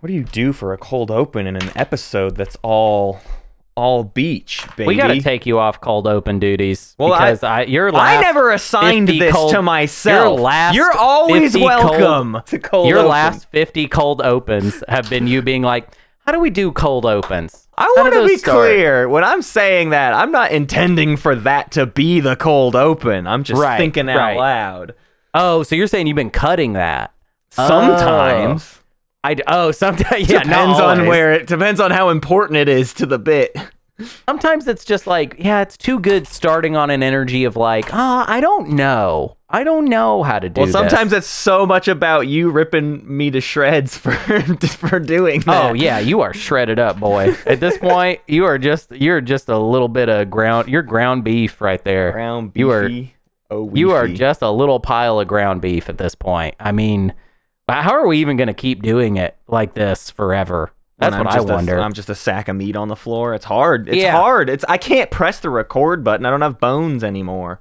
what do you do for a cold open in an episode that's all all beach, baby? We got to take you off cold open duties Well, because I, your last I never assigned this cold- to myself. Your last You're always 50 cold- welcome to cold your open. last 50 cold opens have been you being like, how do we do cold opens? I want to be start?" clear. When I'm saying that, I'm not intending for that to be the cold open. I'm just Right, thinking out right. loud. Oh, so you're saying you've been cutting that? Sometimes oh. I d- oh sometimes yeah depends on where it depends on how important it is to the bit. Sometimes it's just like yeah, it's too good starting on an energy of like ah I don't know I don't know how to do. Well, this." sometimes it's so much about you ripping me to shreds for for doing that. Oh yeah, you are shredded up, boy. At this point, you are just you're just a little bit of ground. You're ground beef right there. Ground beef. You are. Oh, you are just a little pile of ground beef at this point. I mean, how are we even going to keep doing it like this forever? That's what I wonder. I'm just a sack of meat on the floor. It's hard. It's Yeah. hard. It's I can't press the record button. I don't have bones anymore.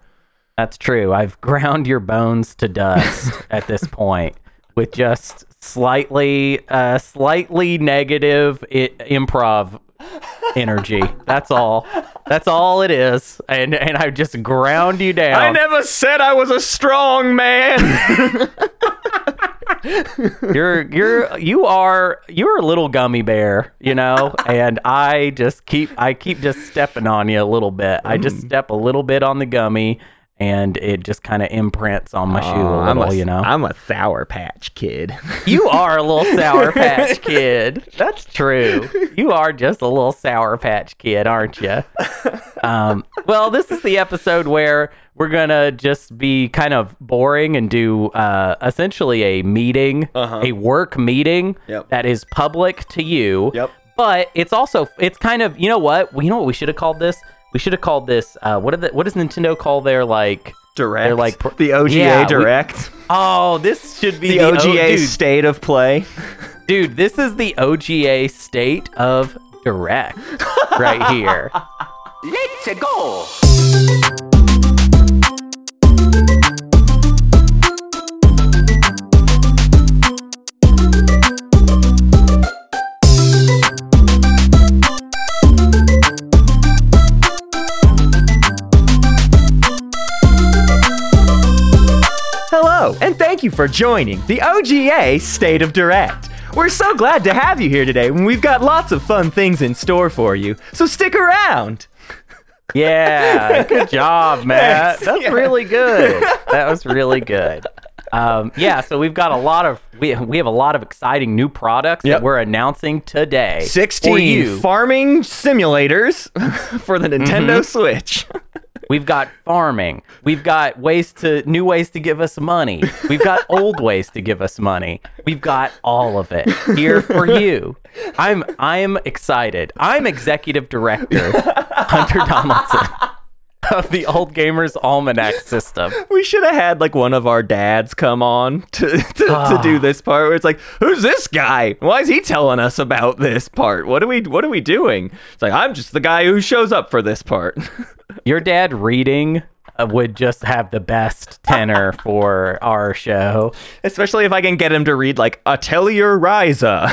That's true. I've ground your bones to dust at this point with just slightly, uh, slightly negative I- improv energy. That's all. That's all it is. And and I just ground you down. I never said I was a strong man. You're you're you are you're a little gummy bear, you know, and I just keep I keep just stepping on you a little bit. I Mm. just step a little bit on the gummy, and it just kind of imprints on my shoe a I'm little, you know. I'm a sour patch kid. You are a little sour patch kid. That's true. You are just a little sour patch kid, aren't you? Um, well, this is the episode where we're gonna just be kind of boring and do uh, essentially a meeting, a work meeting Uh-huh. Yep. that is public to you. Yep. But it's also it's kind of you know what you know what we should have called this. We should have called this. Uh, what did the, what does Nintendo call their like? Direct. They're like pr- the OGA Yeah, we- Direct. Oh, this should be the, the, O- OGA dude, state of play. Dude, this is the OGA state of direct right here. Let's go! Hello, and thank you for joining the OGA State of Direct. We're so glad to have you here today, and we've got lots of fun things in store for you. So stick around. Yeah, good job, Matt. Thanks. That's Yeah. really good. That was really good. Um, yeah, so we've got a lot of we we have a lot of exciting new products Yep. that we're announcing today. 16 for you. farming simulators for the Nintendo Switch. We've got farming. We've got ways to new ways to give us money. We've got old ways to give us money. We've got all of it here for you. I'm I'm excited. I'm executive director Hunter Donaldson of the Old Gamers Almanac system. We should have had like one of our dads come on to to, to do this part where it's like, who's this guy? Why is he telling us about this part? What are we what are we doing? It's like I'm just the guy who shows up for this part. Your dad reading uh, would just have the best tenor for our show. Especially if I can get him to read like Atelier Ryza.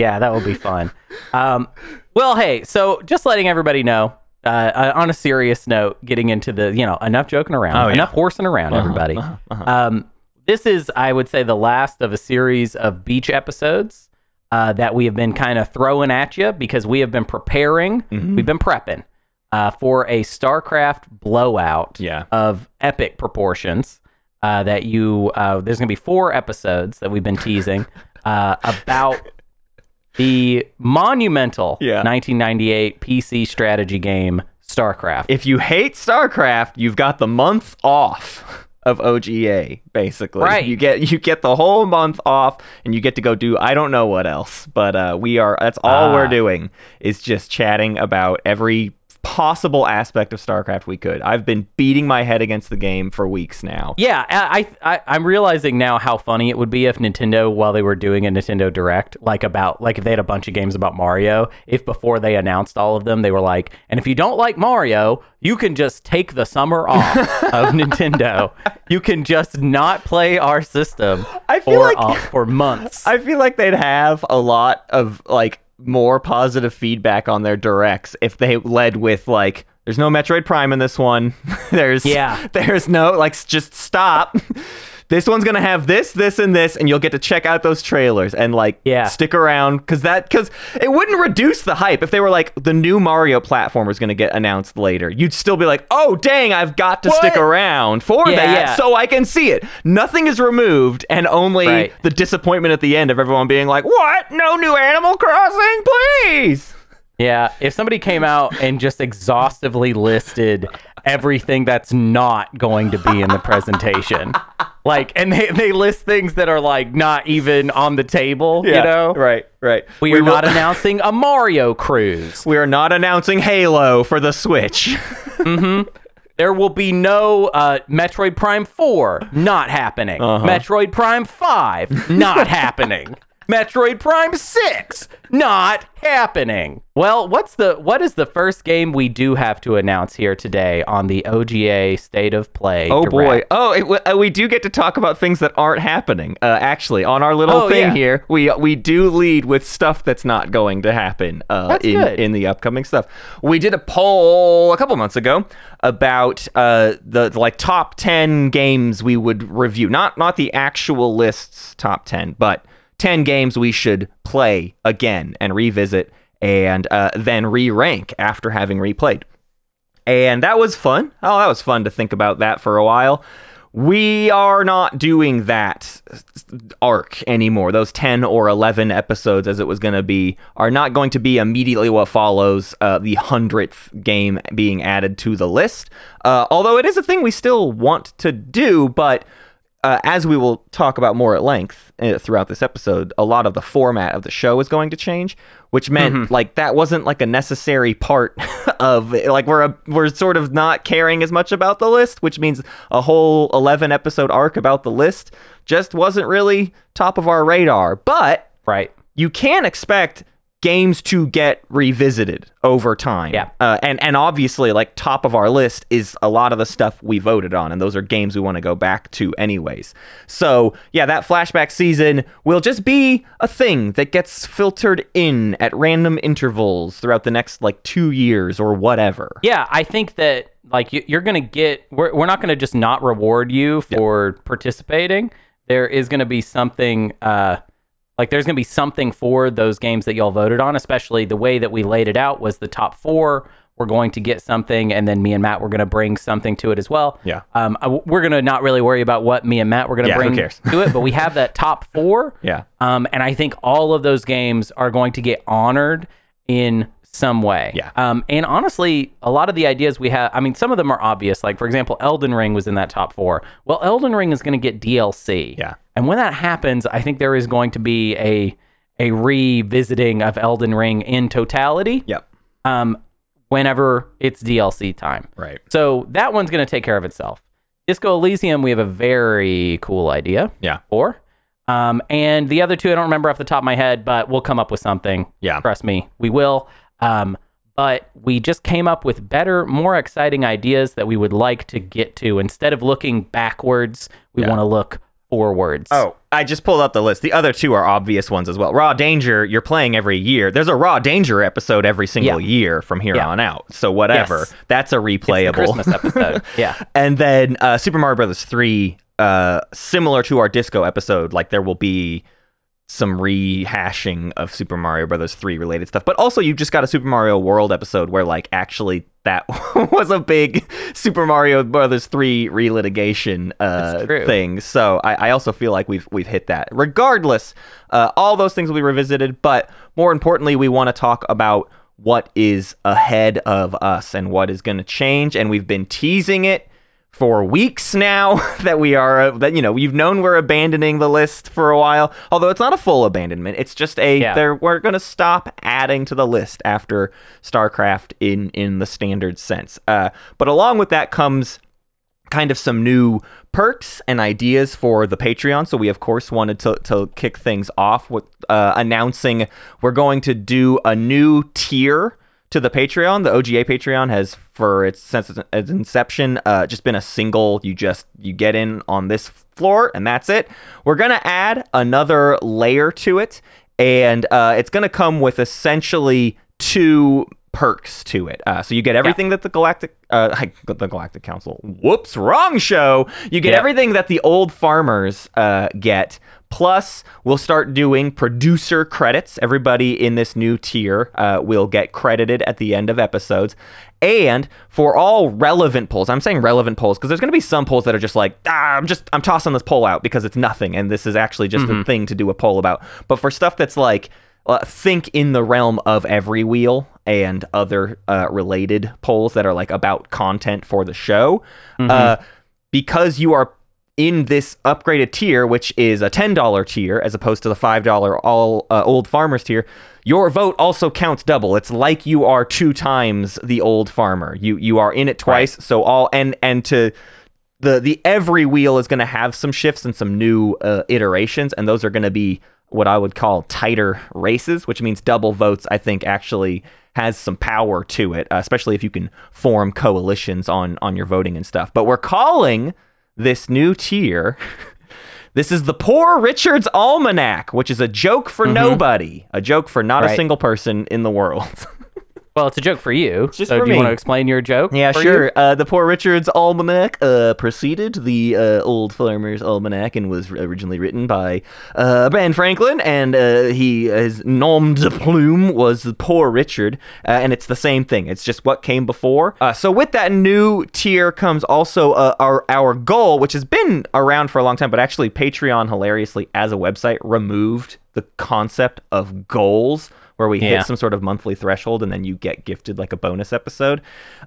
Yeah, that would be fun. Um, well, hey, so just letting everybody know, uh, uh, on a serious note, getting into the, you know, enough joking around, Oh, yeah. enough horsing around, everybody. Um, this is, I would say, the last of a series of beach episodes uh, that we have been kind of throwing at you because we have been preparing, Mm-hmm. we've been prepping uh, for a StarCraft blowout Yeah. of epic proportions. Uh, that you, uh, there's going to be four episodes that we've been teasing uh, about the monumental Yeah. 1998 PC strategy game StarCraft. if you hate StarCraft, you've got the month off of OGA, basically. Right. You get you get the whole month off and you get to go do I don't know what else. But uh we are that's all Ah. we're doing is just chatting about every possible aspect of StarCraft we could. I've been beating my head against the game for weeks now. Yeah, I, I I'm realizing now how funny it would be if Nintendo, while they were doing a Nintendo Direct, like about like if they had a bunch of games about Mario, if before they announced all of them, they were like, and if you don't like Mario, you can just take the summer off of Nintendo. You can just not play our system I feel for like- uh, for months. I feel like they'd have a lot of like more positive feedback on their directs if they led with like there's no Metroid Prime in this one. there's Yeah. there's no like just stop. this one's going to have this, this and this and you'll get to check out those trailers and like Yeah. stick around cuz that cuz it wouldn't reduce the hype if they were like the new Mario platform is going to get announced later. You'd still be like, "Oh, dang, I've got to stick around for Yeah, that yeah. so I can see it." Nothing is removed and only Right. the disappointment at the end of everyone being like, "What? No new Animal Crossing, please." Yeah, if somebody came out and just exhaustively listed everything that's not going to be in the presentation, like, and they, they list things that are like not even on the table, you know? right, right. We, are will- not announcing a Mario cruise. we are not announcing Halo for the Switch. There will be no uh, Metroid Prime 4, not happening. Uh-huh. Metroid Prime 5, not happening. Metroid Prime 6, not happening. Well, what's the what is the first game we do have to announce here today on the OGA State of Play? Oh boy! Oh, it, uh, we do get to talk about things that aren't happening. Uh, actually, on our little Oh, thing yeah. here, we we do lead with stuff that's not going to happen. Uh, in good. in the upcoming stuff. We did a poll a couple months ago about uh, the, the like top ten games we would review. Not not the actual lists top ten, but ten games we should play again and revisit and uh, then re-rank after having replayed and that was fun. Oh, that was fun to think about that for a while. We are not doing that arc anymore. Those 10 or 11 episodes, as it was going to be, are not going to be immediately what follows uh, the 100th game being added to the list. Uh, although it is a thing we still want to do, but uh, as we will talk about more at length uh, throughout this episode, a lot of the format of the show is going to change, which meant like that wasn't like a necessary part of it. like we're a, we're sort of not caring as much about the list, which means a whole 11 episode arc about the list just wasn't really top of our radar. But Right. you can expect games to get revisited over time. Yeah. Uh, and and obviously, like top of our list is a lot of the stuff we voted on, and those are games we want to go back to anyways. So yeah, that flashback season will just be a thing that gets filtered in at random intervals throughout the next like two years or whatever. Yeah, I think that like you, you're gonna get. We're we're not gonna just not reward you for participating. There is gonna be something. Uh, like there's gonna be something for those games that y'all voted on. Especially the way that we laid it out was the top four. We're going to get something, and then me and Matt we're gonna bring something to it as well. Yeah. Um, I- we're gonna not really worry about what me and Matt we're gonna Yeah, bring to it, but we have that top four. Yeah. Um, and I think all of those games are going to get honored in some way. Yeah. Um, and honestly, a lot of the ideas we have, I mean, some of them are obvious. Like, for example, Elden Ring was in that top four. Well, Elden Ring is going to get DLC. Yeah. And when that happens, I think there is going to be a a revisiting of Elden Ring in totality. Yep. Um, whenever it's DLC time. Right. So that one's going to take care of itself. Disco Elysium, we have a very cool idea Yeah. for. Um, and the other two, I don't remember off the top of my head, but we'll come up with something. Yeah. Trust me, we will. Um, but we just came up with better, more exciting ideas that we would like to get to. Instead of looking backwards, we Yeah. want to look forwards. Oh, I just pulled up the list. The other two are obvious ones as well. Raw Danger, you're playing every year. There's a Raw Danger episode every single Yeah. year from here Yeah. on out. So whatever. Yes. That's a It's replayable. Christmas episode. yeah. and then uh, Super Mario Brothers 3, uh, similar to our disco episode, like there will be some rehashing of Super Mario Brothers 3 related stuff. But also you just got a Super Mario World episode where like actually that was a big Super Mario Brothers 3 relitigation uh, thing. So I, I also feel like we've we've hit that. Regardless, uh, all those things will be revisited, but more importantly, we want to talk about what is ahead of us and what is going to change. And we've been teasing it for weeks now that we are uh, that you know you've known we're abandoning the list for a while. Although it's not a full abandonment, it's just a Yeah. there we're gonna stop adding to the list after StarCraft in in the standard sense. Uh, but along with that comes kind of some new perks and ideas for the Patreon. So we of course wanted to to kick things off with uh, announcing we're going to do a new tier to the Patreon. The OGA Patreon has for its since its inception uh, just been a single. You just you get in on this floor and that's it. We're gonna add another layer to it, and uh, it's gonna come with essentially two perks to it. Uh, so you get everything that the Galactic, uh, the Galactic Council. Whoops, wrong show. You get Yeah. everything that the old farmers uh, get. Plus, we'll start doing producer credits. Everybody in this new tier uh, will get credited at the end of episodes. And for all relevant polls, I'm saying relevant polls because there's going to be some polls that are just like, ah, I'm just, I'm tossing this poll out because it's nothing. And this is actually just a thing to do a poll about. But for stuff that's like, uh, think in the realm of every wheel and other uh, related polls that are like about content for the show. Uh, because you are in this upgraded tier, which is a $10 tier as opposed to the $5 all uh, old farmers tier, your vote also counts double. It's like you are two times the old farmer. You you are in it twice. So all and and to the the every wheel is going to have some shifts and some new uh, iterations, and those are going to be what I would call tighter races, which means double votes. I think actually has some power to it, especially if you can form coalitions on on your voting and stuff. But we're calling this new tier. This is the Poor Richard's Almanac, which is a joke for mm-hmm. nobody, a joke for not a single person in the world. Well, it's a joke for you. just so for do you want to explain your joke? Yeah, for sure. you? Uh, the Poor Richard's Almanac uh, preceded the uh, Old Farmer's Almanac and was originally written by uh, Ben Franklin, and uh, he his nom de plume was the Poor Richard, uh, and it's the same thing. It's just what came before. Uh, so with that new tier comes also uh, our our goal, which has been around for a long time, but actually Patreon hilariously as a website removed the concept of goals where we Yeah. hit some sort of monthly threshold and then you get gifted like a bonus episode.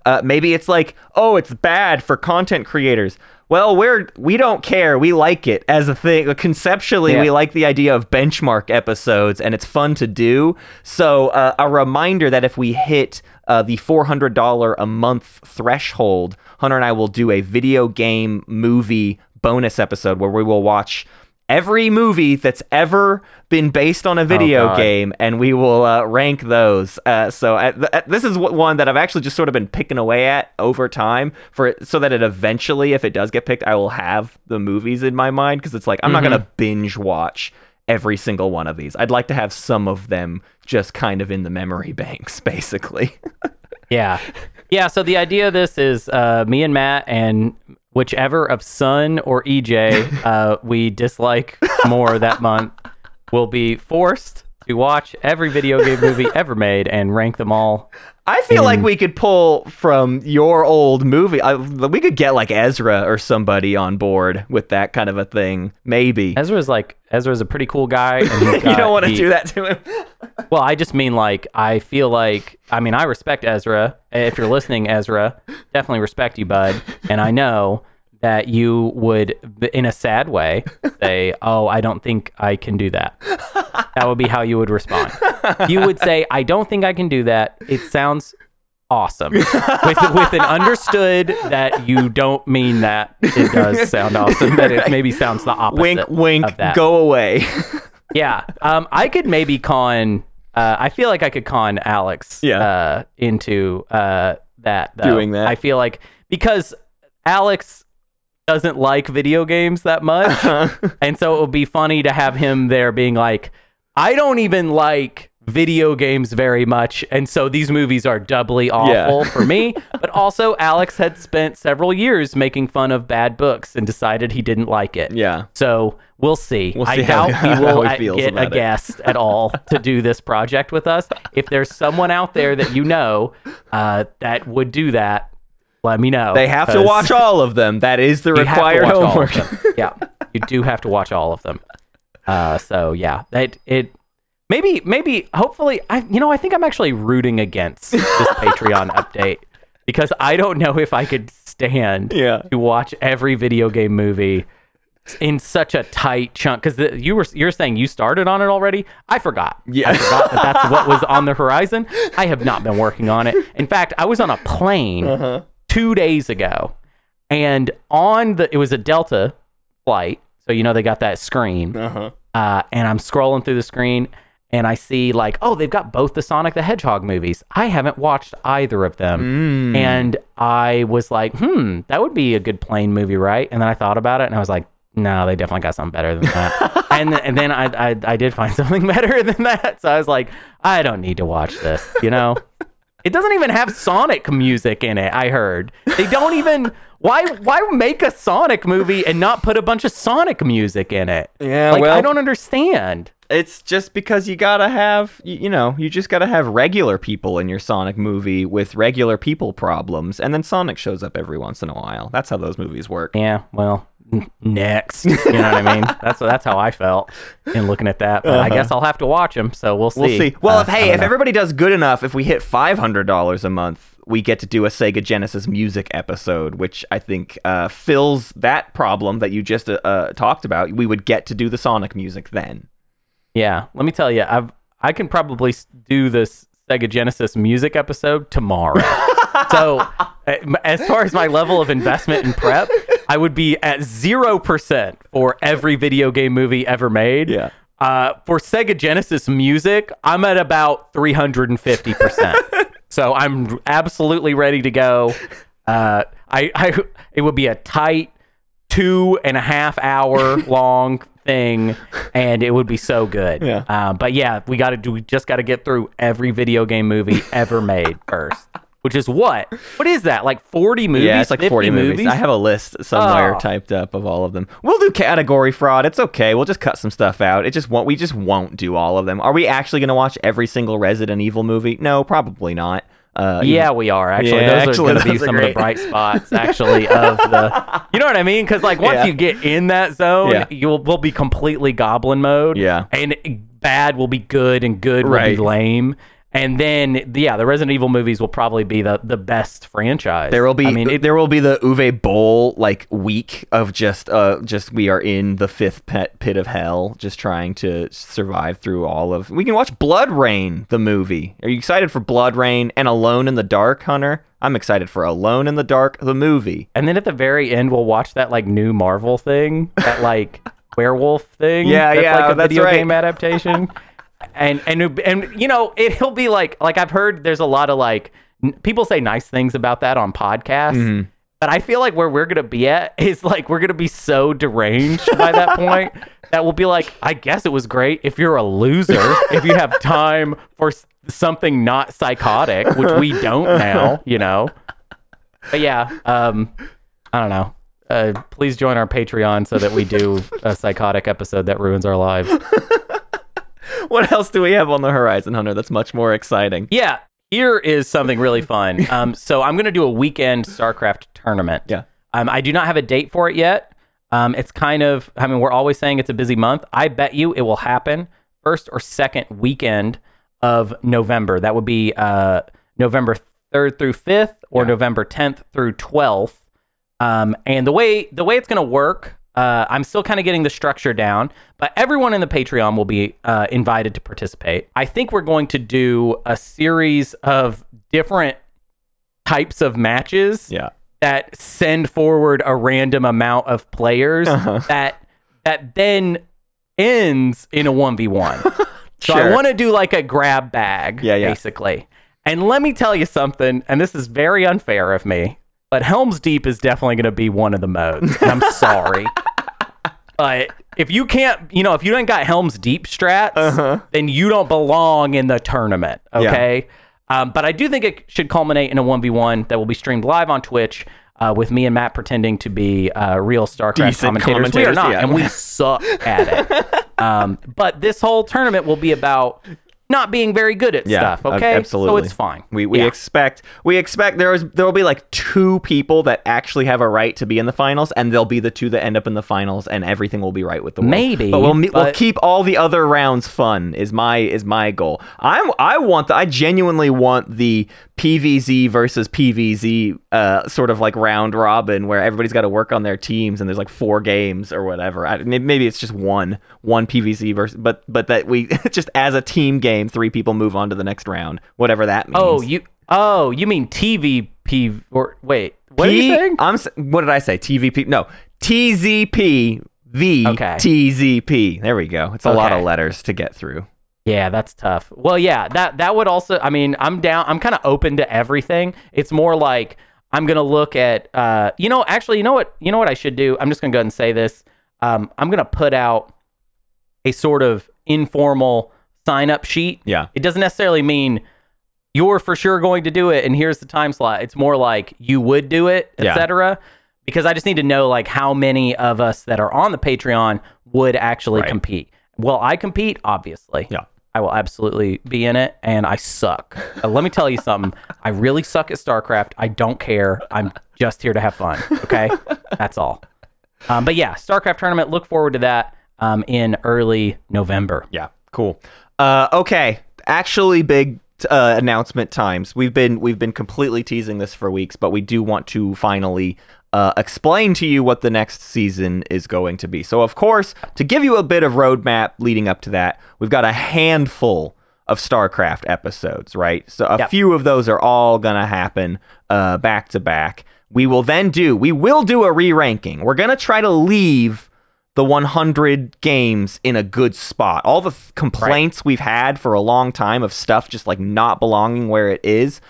Uh, maybe it's like, oh, it's bad for content creators. Well, we're we don't care. We like it as a thing. Conceptually, Yeah. we like the idea of benchmark episodes, and it's fun to do. So, uh, a reminder that if we hit uh, the four hundred dollar a month threshold, Hunter and I will do a video game movie bonus episode where we will watch every movie that's ever been based on a video God. game and we will uh, rank those uh, so th- this is what- one that i've actually just sort of been picking away at over time for it so that it eventually if it does get picked i will have the movies in my mind because it's like i'm not gonna binge watch every single one of these i'd like to have some of them just kind of in the memory banks basically Yeah. Yeah. So the idea of this is uh, me and Matt and whichever of Sun or EJ uh, we dislike more that month will be forced to watch every video game movie ever made and rank them all. I feel like mm. we could pull from your old movie. I, we could get like Ezra or somebody on board with that kind of a thing. Maybe Ezra's like Ezra's a pretty cool guy. You don't want to do that to him. Well, I just mean like I feel like I mean I respect Ezra. If you're listening, Ezra, definitely respect you, bud. And I know that you would, in a sad way, say, "Oh, I don't think I can do that." That would be how you would respond. You would say, "I don't think I can do that." It sounds awesome with with an understood that you don't mean that it does sound awesome that it maybe sounds the opposite wink, wink. Go away. yeah. Um, I could maybe con. Uh, I feel like I could con Alex. Yeah. Uh, into uh that though. Doing that. I feel like because Alex doesn't like video games that much, and so it would be funny to have him there being like, I don't even like video games very much and so these movies are doubly awful for me but also alex had spent several years making fun of bad books and decided he didn't like it yeah. so we'll see. We'll I see how- doubt how he will he get a it. guest at all to do this project with us. If there's someone out there that you know uh, that would do that, let me know. They have to watch all of them. That is the you have to required watch all of homework. Yeah, you do have to watch all of them. Uh, so yeah, it it maybe maybe hopefully I you know I think I'm actually rooting against this Patreon update because I don't know if I could stand Yeah. to watch every video game movie in such a tight chunk because you were you're saying you started on it already i forgot Yeah. i forgot that that's what was on the horizon i have not been working on it in fact i was on a plane Uh-huh. Two days ago and on the it was a delta flight so you know they got that screen Uh-huh. uh, and I'm scrolling through the screen and I see like, oh, they've got both the Sonic the Hedgehog movies. I haven't watched either of them, and I was like, hmm, that would be a good plane movie, right? And then I thought about it, and I was like, no, they definitely got something better than that. and th- and then I, I I did find something better than that, so I was like, I don't need to watch this, you know. It doesn't even have Sonic music in it. I heard they don't even. Why? Why make a Sonic movie and not put a bunch of Sonic music in it? Yeah, like well- I don't understand. It's just because you gotta have, y- you know, you just gotta have regular people in your Sonic movie with regular people problems, and then Sonic shows up every once in a while. That's how those movies work. Yeah, well, next. You know what I mean? That's that's how I felt in looking at that. But I guess I'll have to watch them, so we'll see. Uh-huh. We'll see. Well, Uh, if hey, if know. everybody does good enough, if we hit five hundred dollars a month, we get to do a Sega Genesis music episode, which I think uh, fills that problem that you just uh, uh, talked about. We would get to do the Sonic music then. yeah, let me tell you, I've I can probably do this Sega Genesis music episode tomorrow. so, uh, as far as my level of investment in prep, I would be at zero percent for every video game movie ever made. Yeah. Uh, for Sega Genesis music, I'm at about 350%. so I'm absolutely ready to go. Uh, I, I, it would be a tight two and a half hour long thing, and it would be so good. Yeah. Uh, but yeah, we got to do. We just got to get through every video game movie ever made first. Which is what? What is that? Like 40 movies? yeah, it's like forty movies. I have a list somewhere Oh. typed up of all of them. We'll do category fraud. It's okay. We'll just cut some stuff out. It just won't. We just won't do all of them. Are we actually going to watch every single Resident Evil movie? No, probably not. Uh, Yeah, we are actually. Yeah, those actually, are going to be some of the bright spots, actually, of the. You know what I mean? Because like once Yeah. you get in that zone, Yeah. you'll will be completely goblin mode. Yeah. and bad will be good, and good will be lame. And then, yeah, the Resident Evil movies will probably be the, the best franchise. There will be I mean, it, there will be the Uwe Boll like week of just uh just we are in the fifth pet pit of hell, just trying to survive through all of. We can watch BloodRayne, the movie. Are you excited for BloodRayne and Alone in the Dark, Hunter? I'm excited for Alone in the Dark, the movie. and then at the very end, we'll watch that like new Marvel thing, that like werewolf thing. Yeah, that's yeah, like a that's video right. game adaptation. and and and you know, it, he'll be like like I've heard there's a lot of like n- people say nice things about that on podcasts. Mm-hmm. But I feel like where we're gonna be at is like we're gonna be so deranged by that point that we'll be like, I guess it was great if you're a loser, if you have time for s- something not psychotic, which we don't now, you know. But yeah, um, I don't know. Uh, please join our Patreon so that we do a psychotic episode that ruins our lives. What else do we have on the horizon, Hunter? That's much more exciting. Yeah, here is something really fun. Um, so I'm going to do a weekend StarCraft tournament. Yeah. Um, I do not have a date for it yet. Um, it's kind of, I mean, we're always saying it's a busy month. I bet you it will happen first or second weekend of November. That would be uh, November 3rd through 5th or November 10th through 12th. Um, and the way the way it's going to work, uh, I'm still kind of getting the structure down, but everyone in the Patreon will be uh, invited to participate. I think we're going to do a series of different types of matches Yeah. that send forward a random amount of players Uh-huh. that that then ends in a 1v1. So I want to do like a grab bag, Yeah, yeah. basically. And let me tell you something, and this is very unfair of me, but Helm's Deep is definitely going to be one of the modes. And I'm sorry. But if you can't, you know, if you ain't got Helm's Deep strats, then you don't belong in the tournament. Okay. Um, but I do think it should culminate in a 1v1 that will be streamed live on Twitch uh, with me and Matt pretending to be uh, real StarCraft Decent commentators. We are not, yeah. and we suck at it. Um, but this whole tournament will be about not being very good at Yeah, stuff. Okay, absolutely. So it's fine. We we Yeah. expect we expect there is there will be like two people that actually have a right to be in the finals, and they'll be the two that end up in the finals, and everything will be right with the world. Maybe, but we'll me- we'll keep all the other rounds fun. Is my is my goal. I I want the, I genuinely want the PVZ versus PVZ uh, sort of like round robin where everybody's got to work on their teams and there's like four games or whatever. I, maybe it's just one one PVZ versus but but that we just as a team game, three people move on to the next round, whatever that means. Oh, you. Oh, you mean TVP or wait? What are you saying? I'm what did I say? TVP? No, TZP V Okay. TZP. There we go. It's a lot of letters to get through. Yeah, that's tough. Well, yeah, that that would also. I mean, I'm down. I'm kind of open to everything. It's more like I'm gonna look at. Uh, you know, actually, you know what? You know what I should do? I'm just gonna go ahead and say this. Um, I'm gonna put out a sort of informal sign up sheet. Yeah. It doesn't necessarily mean you're for sure going to do it and here's the time slot. It's more like you would do it, Yeah. etc. Because I just need to know like how many of us that are on the Patreon would actually Right. compete. Well, I compete, obviously. Yeah. I will absolutely be in it, and I suck. Uh, let me tell you something. I really suck at StarCraft. I don't care. I'm just here to have fun. Okay, that's all. Um, but yeah, StarCraft tournament. Look forward to that um, in early November. Yeah, cool. Uh, okay, actually, big uh, announcement times. We've been we've been completely teasing this for weeks, but we do want to finally uh, explain to you what the next season is going to be. So, of course, to give you a bit of roadmap leading up to that, we've got a handful of StarCraft episodes, right? So a Yep. few of those are all gonna happen uh, back to back. We will then do we will do a re-ranking. We're gonna try to leave the 100 games in a good spot. All the th- complaints we've had for a long time of stuff just like not belonging where it is,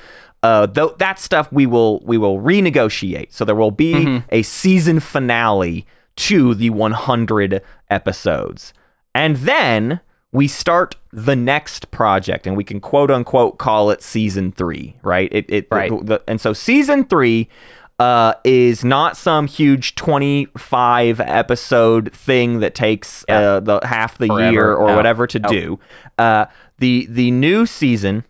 uh, th- that stuff we will we will renegotiate. So there will be a season finale to the 100 episodes, and then we start the next project, and we can quote unquote call it season three, right? It, it Right. the- and so season three uh, is not some huge 25 episode thing that takes Yeah. uh, the half the Forever. year or No. whatever to do. Uh, the the new season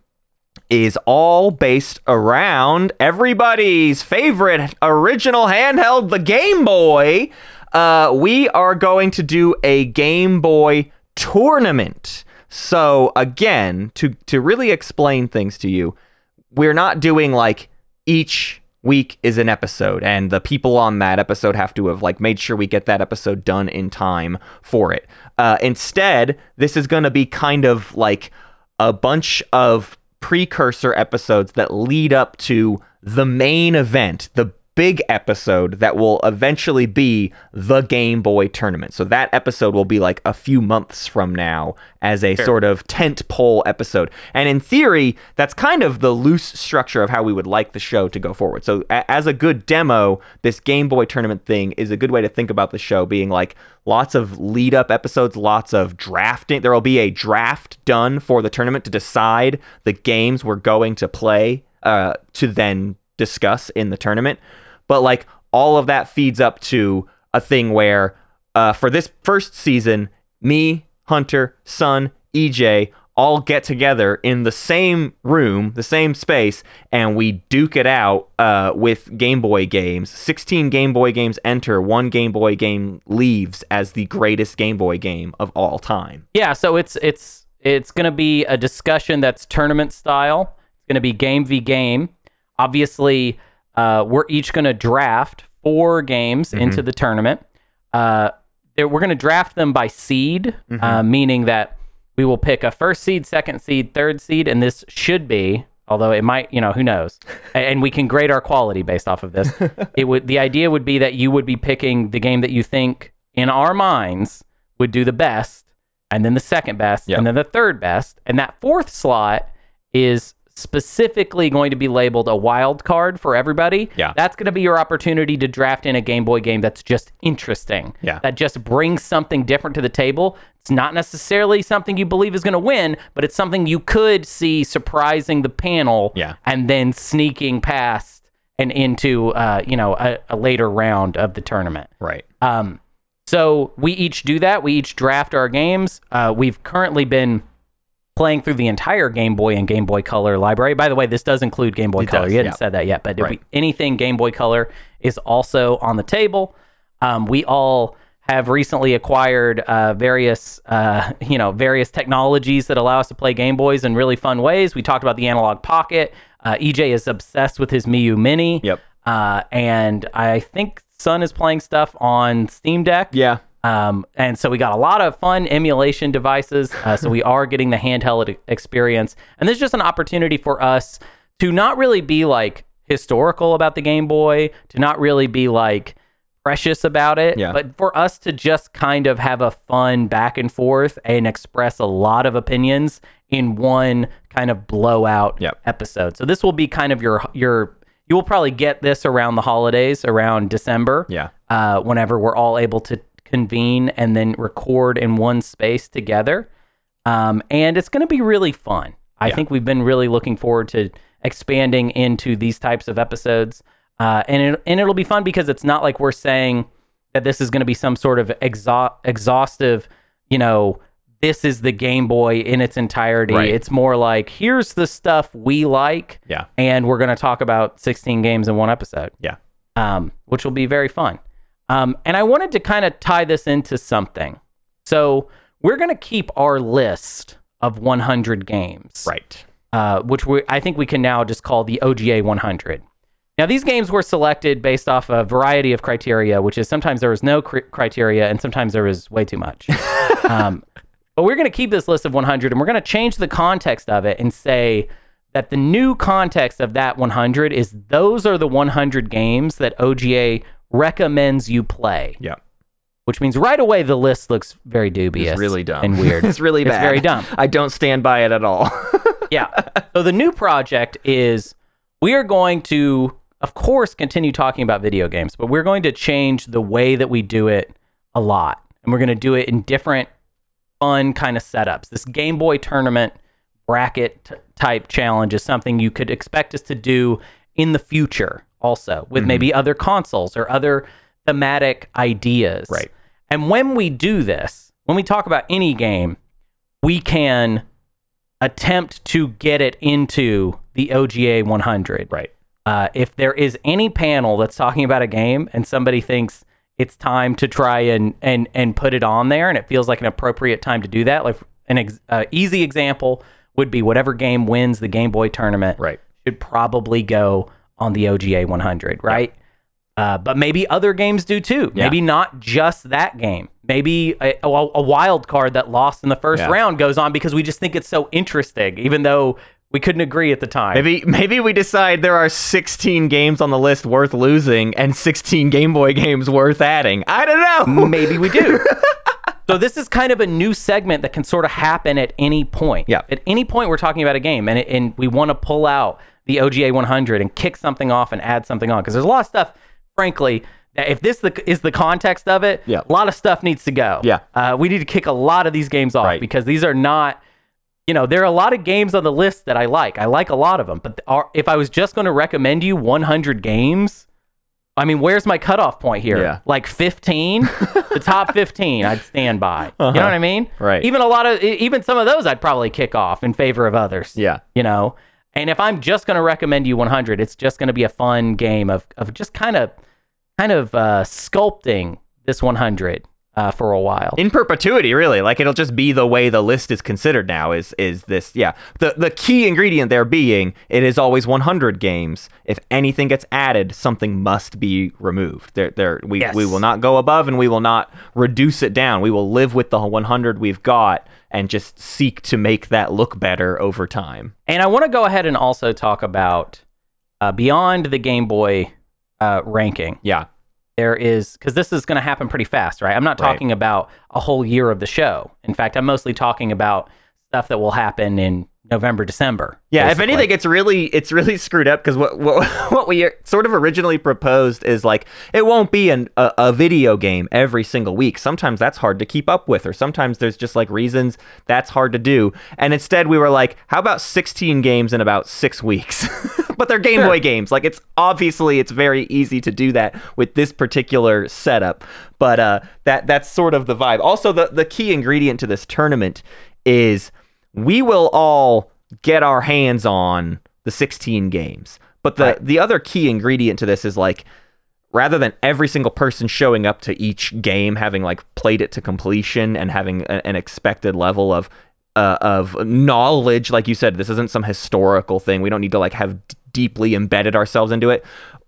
is all based around everybody's favorite original handheld, the Game Boy. Uh, we are going to do a Game Boy tournament. So again, to to really explain things to you, we're not doing like each week is an episode and the people on that episode have to have like made sure we get that episode done in time for it. Uh, instead this is going to be kind of like a bunch of precursor episodes that lead up to the main event the big episode that will eventually be the Game Boy tournament. So that episode will be like a few months from now as a sort of tent pole episode. And in theory, that's kind of the loose structure of how we would like the show to go forward. So a- as a good demo, this Game Boy tournament thing is a good way to think about the show being like lots of lead up episodes, lots of drafting. There will be a draft done for the tournament to decide the games we're going to play uh, to then discuss in the tournament. But like all of that feeds up to a thing where uh, for this first season, me, Hunter, Sun, EJ all get together in the same room, the same space, and we duke it out uh, with Game Boy games. 16 Game Boy games enter, one Game Boy game leaves as the greatest Game Boy game of all time. Yeah, so it's it's it's going to be a discussion that's tournament style. It's going to be game v game. Obviously, uh, we're each going to draft four games into the tournament. Uh, we're going to draft them by seed, uh, meaning that we will pick a first seed, second seed, third seed, and this should be. Although it might, you know, who knows? And we can grade our quality based off of this. it would the idea would be that you would be picking the game that you think in our minds would do the best, and then the second best, Yep. and then the third best, and that fourth slot is specifically going to be labeled a wild card for everybody. Yeah. That's going to be your opportunity to draft in a Game Boy game that's just interesting. Yeah. That just brings something different to the table. It's not necessarily something you believe is going to win, but it's something you could see surprising the panel Yeah. and then sneaking past and into uh, you know, a, a later round of the tournament. Right. Um, so we each do that. We each draft our games. Uh, we've currently been playing through the entire Game Boy and Game Boy Color library. By the way, this does include Game Boy It Color. does, you hadn't yeah. said that yet, but Right. we, anything Game Boy Color is also on the table. Um, we all have recently acquired uh, various, uh, you know, various technologies that allow us to play Game Boys in really fun ways. We talked about the Analog Pocket. Uh, EJ is obsessed with his Miyoo Mini. Yep. Uh, and I think Sun is playing stuff on Steam Deck. Yeah. Um, and so we got a lot of fun emulation devices. Uh, so we are getting the handheld experience. And this is just an opportunity for us to not really be like historical about the Game Boy, to not really be like precious about it, Yeah. but for us to just kind of have a fun back and forth and express a lot of opinions in one kind of blowout Yep. episode. So this will be kind of your your you will probably get this around the holidays, around December Yeah. uh, whenever we're all able to convene and then record in one space together. Um, and it's going to be really fun. I Yeah. think we've been really looking forward to expanding into these types of episodes. Uh, and, it, and it'll be fun because it's not like we're saying that this is going to be some sort of exha- exhaustive, you know, this is the Game Boy in its entirety. Right. It's more like, here's the stuff we like. Yeah. And we're going to talk about 16 games in one episode Yeah. um, which will be very fun. Um, and I wanted to kind of tie this into something. So we're going to keep our list of 100 games, Right. uh, which we, I think we can now just call the OGA 100. Now, these games were selected based off a variety of criteria, which is sometimes there was no cr- criteria and sometimes there was way too much. um, but we're going to keep this list of 100 and we're going to change the context of it and say that the new context of that 100 is those are the 100 games that OGA recommends you play, Yeah. which means right away the list looks very dubious. It's really dumb. and weird. it's really It's bad. very dumb. I don't stand by it at all. yeah. So the new project is we are going to, of course, continue talking about video games, but we're going to change the way that we do it a lot. And we're going to do it in different fun kind of setups. This Game Boy tournament bracket t- type challenge is something you could expect us to do in the future also with maybe other consoles or other thematic ideas. Right. And when we do this, when we talk about any game, we can attempt to get it into the OGA 100. right. Uh, if there is any panel that's talking about a game and somebody thinks it's time to try and and and put it on there, and it feels like an appropriate time to do that, like an ex- uh, easy example would be whatever game wins the Game Boy tournament Right. should probably go on the OGA 100, right? Uh, but maybe other games do too. Yeah. Maybe not just that game. Maybe a, a, a wild card that lost in the first Yeah. round goes on because we just think it's so interesting, even though we couldn't agree at the time. Maybe maybe we decide there are 16 games on the list worth losing and 16 Game Boy games worth adding. I don't know. Maybe we do. so this is kind of a new segment that can sort of happen at any point. Yeah. At any point, we're talking about a game, and it, and we want to pull out the OGA 100 and kick something off and add something on because there's a lot of stuff, frankly. That if this the, is the context of it, Yeah. a lot of stuff needs to go. Yeah. uh, we need to kick a lot of these games off Right. because these are not, you know, there are a lot of games on the list that I like. I like a lot of them, but are, if I was just going to recommend you 100 games, I mean, where's my cutoff point here? Yeah. Like 15? the top 15 I'd stand by. You know what I mean? Uh-huh. Right. Even a lot of, even some of those I'd probably kick off in favor of others. Yeah. You know? And if I'm just going to recommend you 100, it's just going to be a fun game of, of just kind of, kind of uh, sculpting this 100 uh, for a while. in perpetuity really. Like it'll just be the way the list is considered now is is this yeah. The the key ingredient there being it is always 100 games. If anything gets added something must be removed. There there we Yes. we will not go above and we will not reduce it down. We will live with the 100 we've got and just seek to make that look better over time. And I want to go ahead and also talk about uh, beyond the Game Boy uh, ranking. yeah There is because this is going to happen pretty fast, right? I'm not Right. talking about a whole year of the show. In fact, I'm mostly talking about stuff that will happen in November, December. Yeah, if anything, it's really it's really screwed up because what, what what we sort of originally proposed is like it won't be an, a, a video game every single week. Sometimes that's hard to keep up with, or sometimes there's just like reasons that's hard to do. And instead, we were like, how about 16 games in about six weeks? but they're Game Boy games. Like it's obviously it's very easy to do that with this particular setup. But uh, that that's sort of the vibe. Also, the the key ingredient to this tournament is we will all get our hands on the 16 games. But the the other key ingredient to this is like rather than every single person showing up to each game having like played it to completion and having a- an expected level of uh, of knowledge. Like you said, this isn't some historical thing. We don't need to like have d- deeply embedded ourselves into it.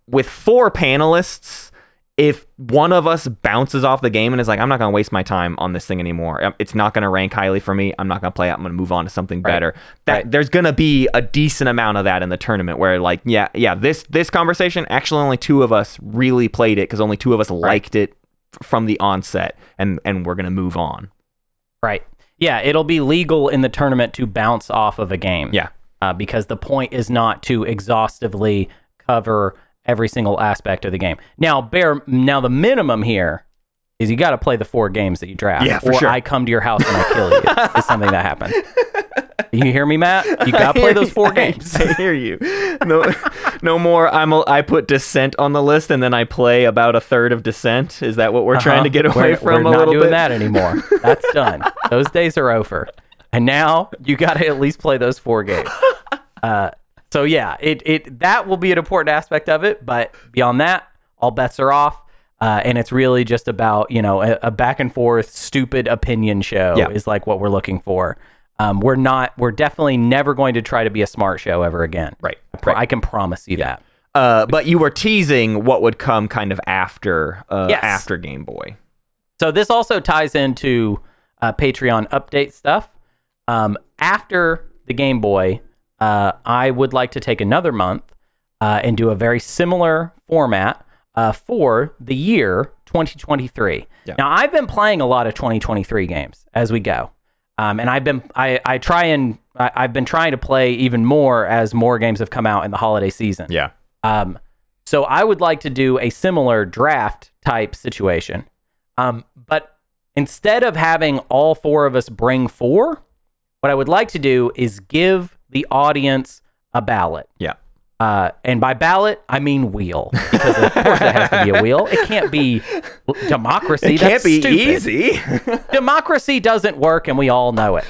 With four panelists, if one of us bounces off the game and is like, I'm not going to waste my time on this thing anymore. um, It's not going to rank highly for me. I'm not going to play it. I'm going to move on to something better. That Right. there's going to be a decent amount of that in the tournament where like, yeah, yeah, this this conversation actually only two of us really played it cuz only two of us liked it from the onset and and we're going to move on. Right. Yeah, it'll be legal in the tournament to bounce off of a game. Yeah. Uh, because the point is not to exhaustively cover every single aspect of the game. Now, bear now the minimum here is you got to play the four games that you draft, Yeah, for or sure. I come to your house and I kill you. is something that happens. You hear me, Matt? You got to play those four games. I hear you. No, no more. I'm. A, I put Descent on the list, and then I play about a third of Descent. Is that what we're trying to get away Uh-huh. We're- from We're a not little doing bit? that anymore. That's done. those days are over. And now you got to at least play those four games. Uh, so yeah, it it that will be an important aspect of it. But beyond that, all bets are off. Uh, and it's really just about you know a, a back and forth stupid opinion show Yeah. is like what we're looking for. Um, we're not. We're definitely never going to try to be a smart show ever again. Right, right. I can promise you that. Uh, but you were teasing what would come kind of after uh, Yes. after Game Boy. So this also ties into uh, Patreon update stuff. Um, after the Game Boy, uh, I would like to take another month uh, and do a very similar format uh, for the year 2023. Yeah. Now I've been playing a lot of 2023 games as we go, um, and I've been I, I try and I, I've been trying to play even more as more games have come out in the holiday season. Yeah. Um, so I would like to do a similar draft type situation. Um, but instead of having all four of us bring four, what I would like to do is give the audience a ballot. Yeah. Uh, and by ballot, I mean wheel, because of course it has to be a wheel. It can't be democracy. It can't be stupid. easy, Democracy doesn't work, and we all know it.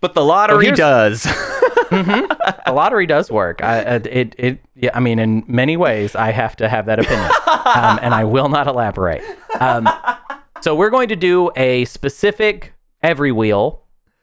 but the lottery here's- does. a lottery does work. I, uh, it, it, yeah, I mean, in many ways, I have to have that opinion, um, and I will not elaborate. Um, so we're going to do a specific every wheel,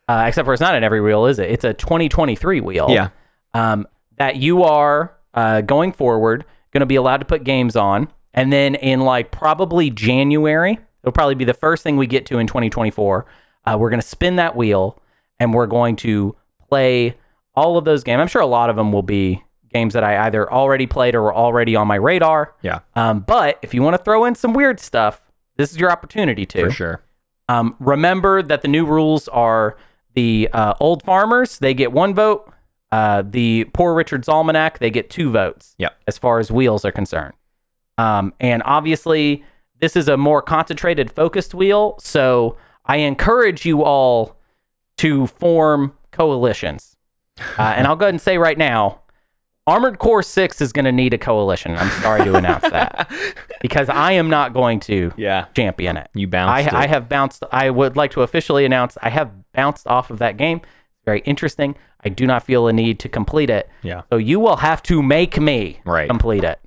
uh, except for it's not an every wheel, is it? It's a 2023 wheel. Yeah. Um, that you are uh, going forward going to be allowed to put games on, and then in like probably January, it'll probably be the first thing we get to in 2024. Uh, we're going to spin that wheel, and we're going to play all of those games. I'm sure a lot of them will be games that I either already played or were already on my radar. yeah, Um, but if you want to throw in some weird stuff, this is your opportunity to. for sure. Um, remember that the new rules are the uh, old farmers they get one vote. Uh, the poor Richard's almanac they get two votes. Yep. As far as wheels are concerned, um, and obviously this is a more concentrated, focused wheel. So I encourage you all to form coalitions. Uh, and I'll go ahead and say right now, Armored Core Six is going to need a coalition. I'm sorry to announce that because I am not going to Yeah, champion it. you bounced. I, I have bounced. I would like to officially announce I have bounced off of that game. Very interesting. I do not feel a need to complete it. Yeah. So you will have to make me Right. complete it.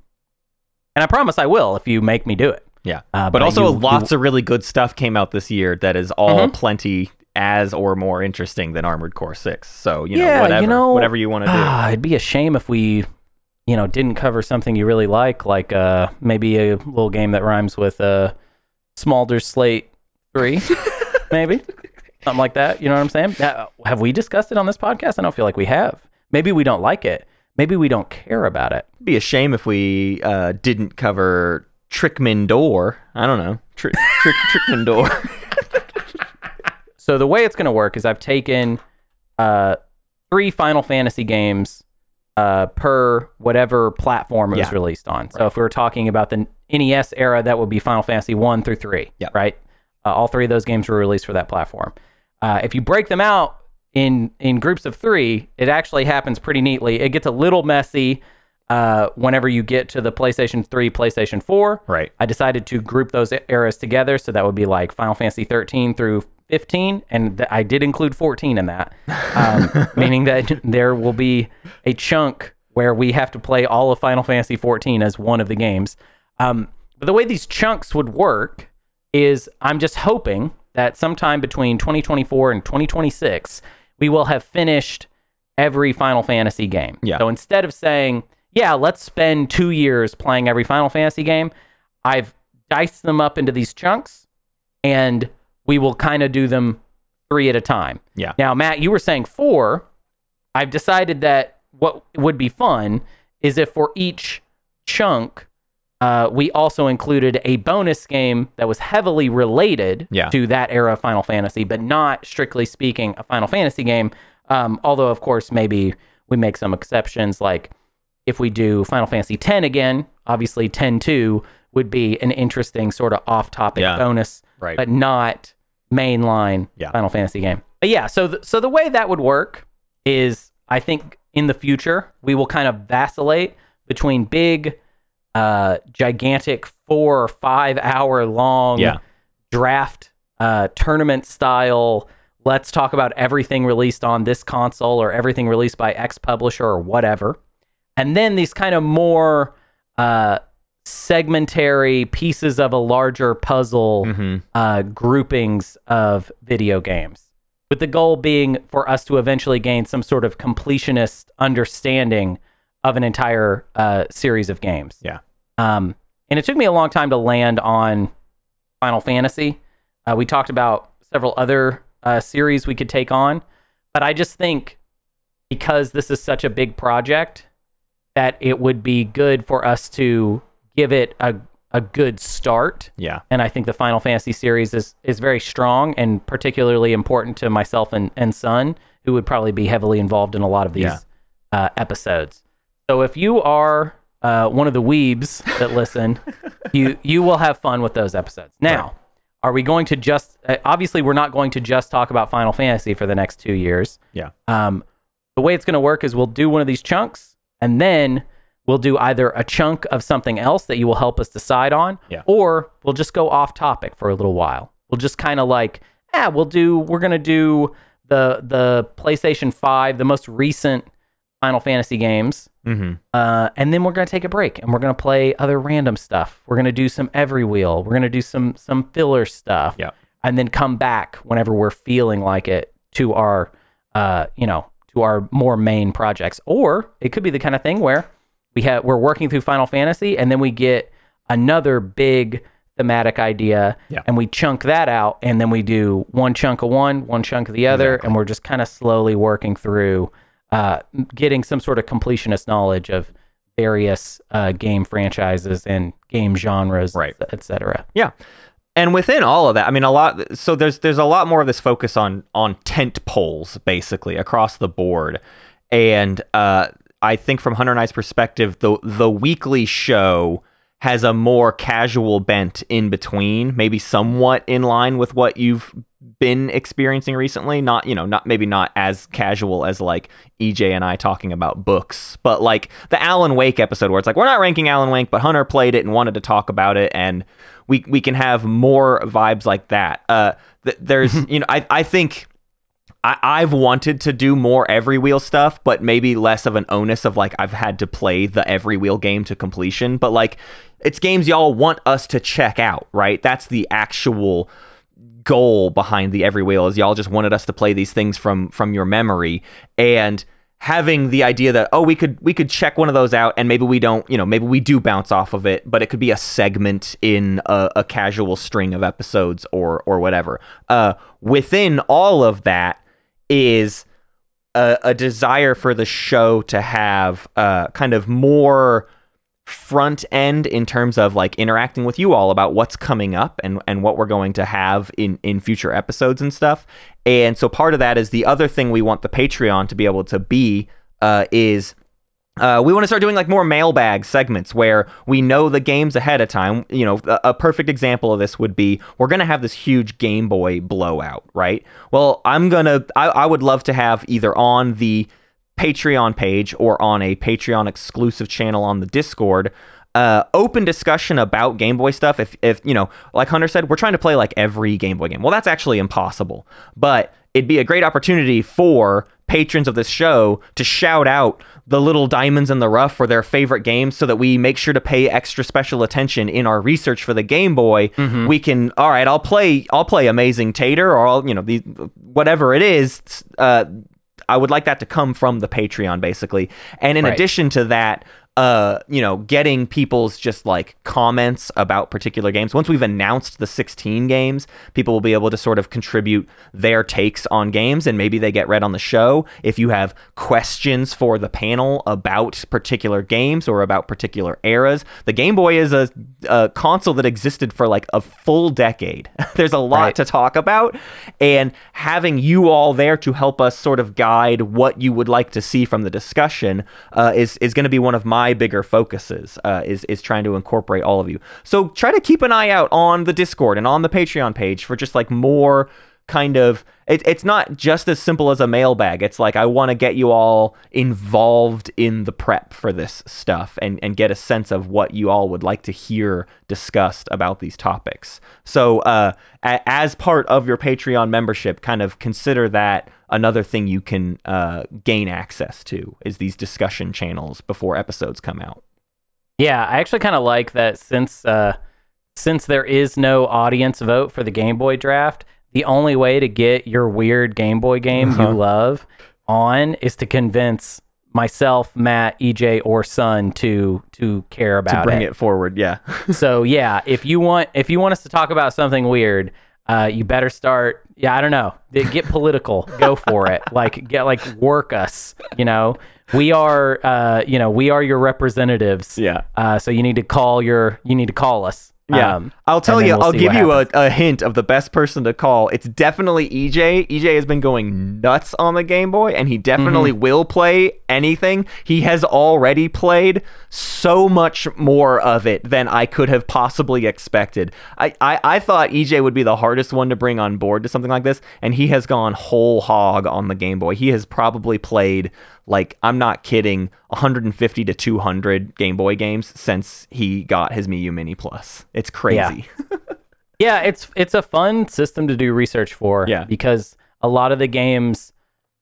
And I promise I will if you make me do it. Yeah, Uh, but, but also you- lots of really good stuff came out this year that is all Mhm. plenty as or more interesting than Armored Core Six. So you know, Yeah, you whatever, know- whatever you want to do. Ah, it'd be a shame if we, you know, didn't cover something you really like, like uh, maybe a little game that rhymes with uh, Smalders Slate Three, maybe something like that. You know what I'm saying? Uh, have we discussed it on this podcast? I don't feel like we have. Maybe we don't like it. Maybe we don't care about it. It'd be a shame if we uh, didn't cover Trickman Door. I don't know, Trick Trick Trickman Door. So the way it's going to work is I've taken uh, three Final Fantasy games uh, per whatever platform it was Yeah. released on. So if we were talking about the NES era, that would be Final Fantasy one through three. Yep. Right. Uh, all three of those games were released for that platform. Uh, if you break them out in in groups of three, it actually happens pretty neatly. It gets a little messy uh, whenever you get to the PlayStation 3, PlayStation 4. right. I decided to group those eras together. So that would be like Final Fantasy 13 through 15. And th- I did include 14 in that, um, meaning that there will be a chunk where we have to play all of Final Fantasy 14 as one of the games. Um, but the way these chunks would work is I'm just hoping that sometime between 2024 and 2026, we will have finished every Final Fantasy game. Yeah. So instead of saying, yeah, let's spend two years playing every Final Fantasy game, I've diced them up into these chunks and we will kind of do them three at a time. Yeah. Now, Matt, you were saying four. I've decided that what would be fun is if for each chunk, uh, we also included a bonus game that was heavily related Yeah. to that era of Final Fantasy, but not strictly speaking a Final Fantasy game. Um, although, of course, maybe we make some exceptions. Like if we do Final Fantasy X again, obviously 10 2 would be an interesting sort of off topic Yeah. bonus, Right. but not mainline Yeah. Final Fantasy game. But yeah, so th- so the way that would work is I think in the future we will kind of vacillate between big, uh, gigantic four or five hour long Yeah. draft uh, tournament style. Let's talk about everything released on this console or everything released by X publisher or whatever. And then these kind of more uh, segmentary pieces of a larger puzzle Mm-hmm. uh, groupings of video games, with the goal being for us to eventually gain some sort of completionist understanding of an entire uh, series of games. Yeah. Um, and it took me a long time to land on Final Fantasy. Uh, we talked about several other uh, series we could take on, but I just think because this is such a big project that it would be good for us to give it a a good start Yeah. and I think the Final Fantasy series is is very strong and particularly important to myself and, and son, who would probably be heavily involved in a lot of these Yeah. uh, episodes. So if you are uh, one of the weebs that listen, you you will have fun with those episodes. Now, are we going to just? Uh, obviously, we're not going to just talk about Final Fantasy for the next two years. Yeah. Um, the way it's going to work is we'll do one of these chunks, and then we'll do either a chunk of something else that you will help us decide on, Yeah. or we'll just go off topic for a little while. We'll just kind of like, yeah, we'll do. We're going to do the the PlayStation Five, the most recent Final Fantasy games. Mm-hmm. Uh, and then we're gonna take a break and we're gonna play other random stuff. We're gonna do some every wheel. We're gonna do some some filler stuff. Yeah. And then come back whenever we're feeling like it to our, uh, you know, to our more main projects. Or it could be the kind of thing where we have we're working through Final Fantasy and then we get another big thematic idea Yeah. and we chunk that out and then we do one chunk of one, one chunk of the other, and we're just kind of slowly working through uh, getting some sort of completionist knowledge of various uh, game franchises and game genres, Right. et cetera. Yeah. And within all of that, I mean, a lot. So there's there's a lot more of this focus on on tent poles, basically across the board. And uh, I think from Hunter and I's perspective, the the weekly show has a more casual bent in between, maybe somewhat in line with what you've been experiencing recently. Not you know, not maybe not as casual as like EJ and I talking about books, but like the Alan Wake episode where it's like we're not ranking Alan Wake, but Hunter played it and wanted to talk about it, and we we can have more vibes like that. Uh, th- there's you know, I I think. I, I've wanted to do more every wheel stuff, but maybe less of an onus of like I've had to play the every wheel game to completion. But like it's games y'all want us to check out, right? That's the actual goal behind the every wheel is y'all just wanted us to play these things from from your memory and having the idea that oh we could we could check one of those out and maybe we don't you know maybe we do bounce off of it but it could be a segment in a, a casual string of episodes or or whatever uh within all of that is a, a desire for the show to have uh kind of more front end in terms of like interacting with you all about what's coming up and and what we're going to have in in future episodes and stuff. And so part of that is the other thing we want the Patreon to be able to be uh, is uh, we want to start doing like more mailbag segments where we know the games ahead of time. You know, a, a perfect example of this would be we're going to have this huge Game Boy blowout, right? Well, I'm going to, I would love to have either on the Patreon page or on a Patreon exclusive channel on the Discord. Uh, open discussion about Game Boy stuff. If, if you know, like Hunter said, we're trying to play like every Game Boy game. Well, that's actually impossible. But it'd be a great opportunity for patrons of this show to shout out the little diamonds in the rough for their favorite games so that we make sure to pay extra special attention in our research for the Game Boy. We can all right, I'll play I'll play Amazing Tater or I'll, you know, the whatever it is uh I would like that to come from the Patreon, basically. And in Right. addition to that, uh, you know, getting people's just like comments about particular games. Once we've announced the 16 games, people will be able to sort of contribute their takes on games and maybe they get read on the show. If you have questions for the panel about particular games or about particular eras, the Game Boy is a, a console that existed for like a full decade. There's a lot Right. to talk about, and having you all there to help us sort of guide what you would like to see from the discussion uh, is is going to be one of my bigger focuses. Uh, is is trying to incorporate all of you. So try to keep an eye out on the Discord and on the Patreon page for just like more kind of it, it's not just as simple as a mailbag. It's like i want to get you all involved in the prep for this stuff and, and get a sense of what you all would like to hear discussed about these topics. So uh, a- as part of your patreon membership kind of consider that another thing you can uh, gain access to is these discussion channels before episodes come out. Yeah, I actually kind of like that since uh, since there is no audience vote for the Game Boy draft, the only way to get your weird Game Boy game Uh-huh. you love on is to convince myself, Matt, EJ, or Son to to care about it. to bring it forward yeah so yeah, if you want if you want us to talk about something weird, uh, you better start. Yeah, I don't know. Get political. Go for it. Like get like work us. You know, we are. Uh, you know, we are your representatives. Yeah. Uh, so you need to call your. You need to call us. Yeah, Um, I'll tell you. we'll I'll give you a, a hint of the best person to call. It's definitely EJ. EJ has been going nuts on the Game Boy, and he definitely Mm-hmm. will play anything. He has already played so much more of it than I could have possibly expected. I, I, I thought EJ would be the hardest one to bring on board to something like this, and he has gone whole hog on the Game Boy. He has probably played like I'm not kidding, 150 to 200 Game Boy games since he got his Miyoo Mini Plus. It's crazy. Yeah, yeah, it's it's a fun system to do research for. Yeah. Because a lot of the games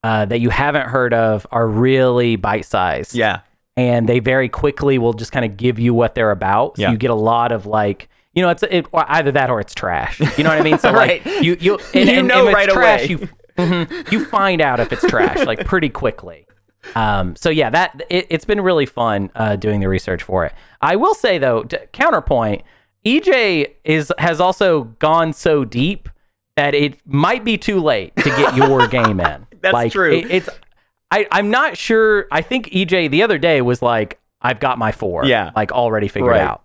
uh, that you haven't heard of are really bite sized. Yeah. and they very quickly will just kind of give you what they're about. So Yeah. you get a lot of like, you know, it's it, either that or it's trash. You know what I mean? So Right. like you you and, You and- know and if right trash, away. You mhm, you find out if it's trash like pretty quickly. Um, so yeah, that it, it's been really fun uh, doing the research for it. I will say though, counterpoint, EJ is has also gone so deep that it might be too late to get your game in. That's like, true. it- it's I, I'm not sure. I think EJ the other day was like, I've got my four. Yeah. Like already figured Right. out.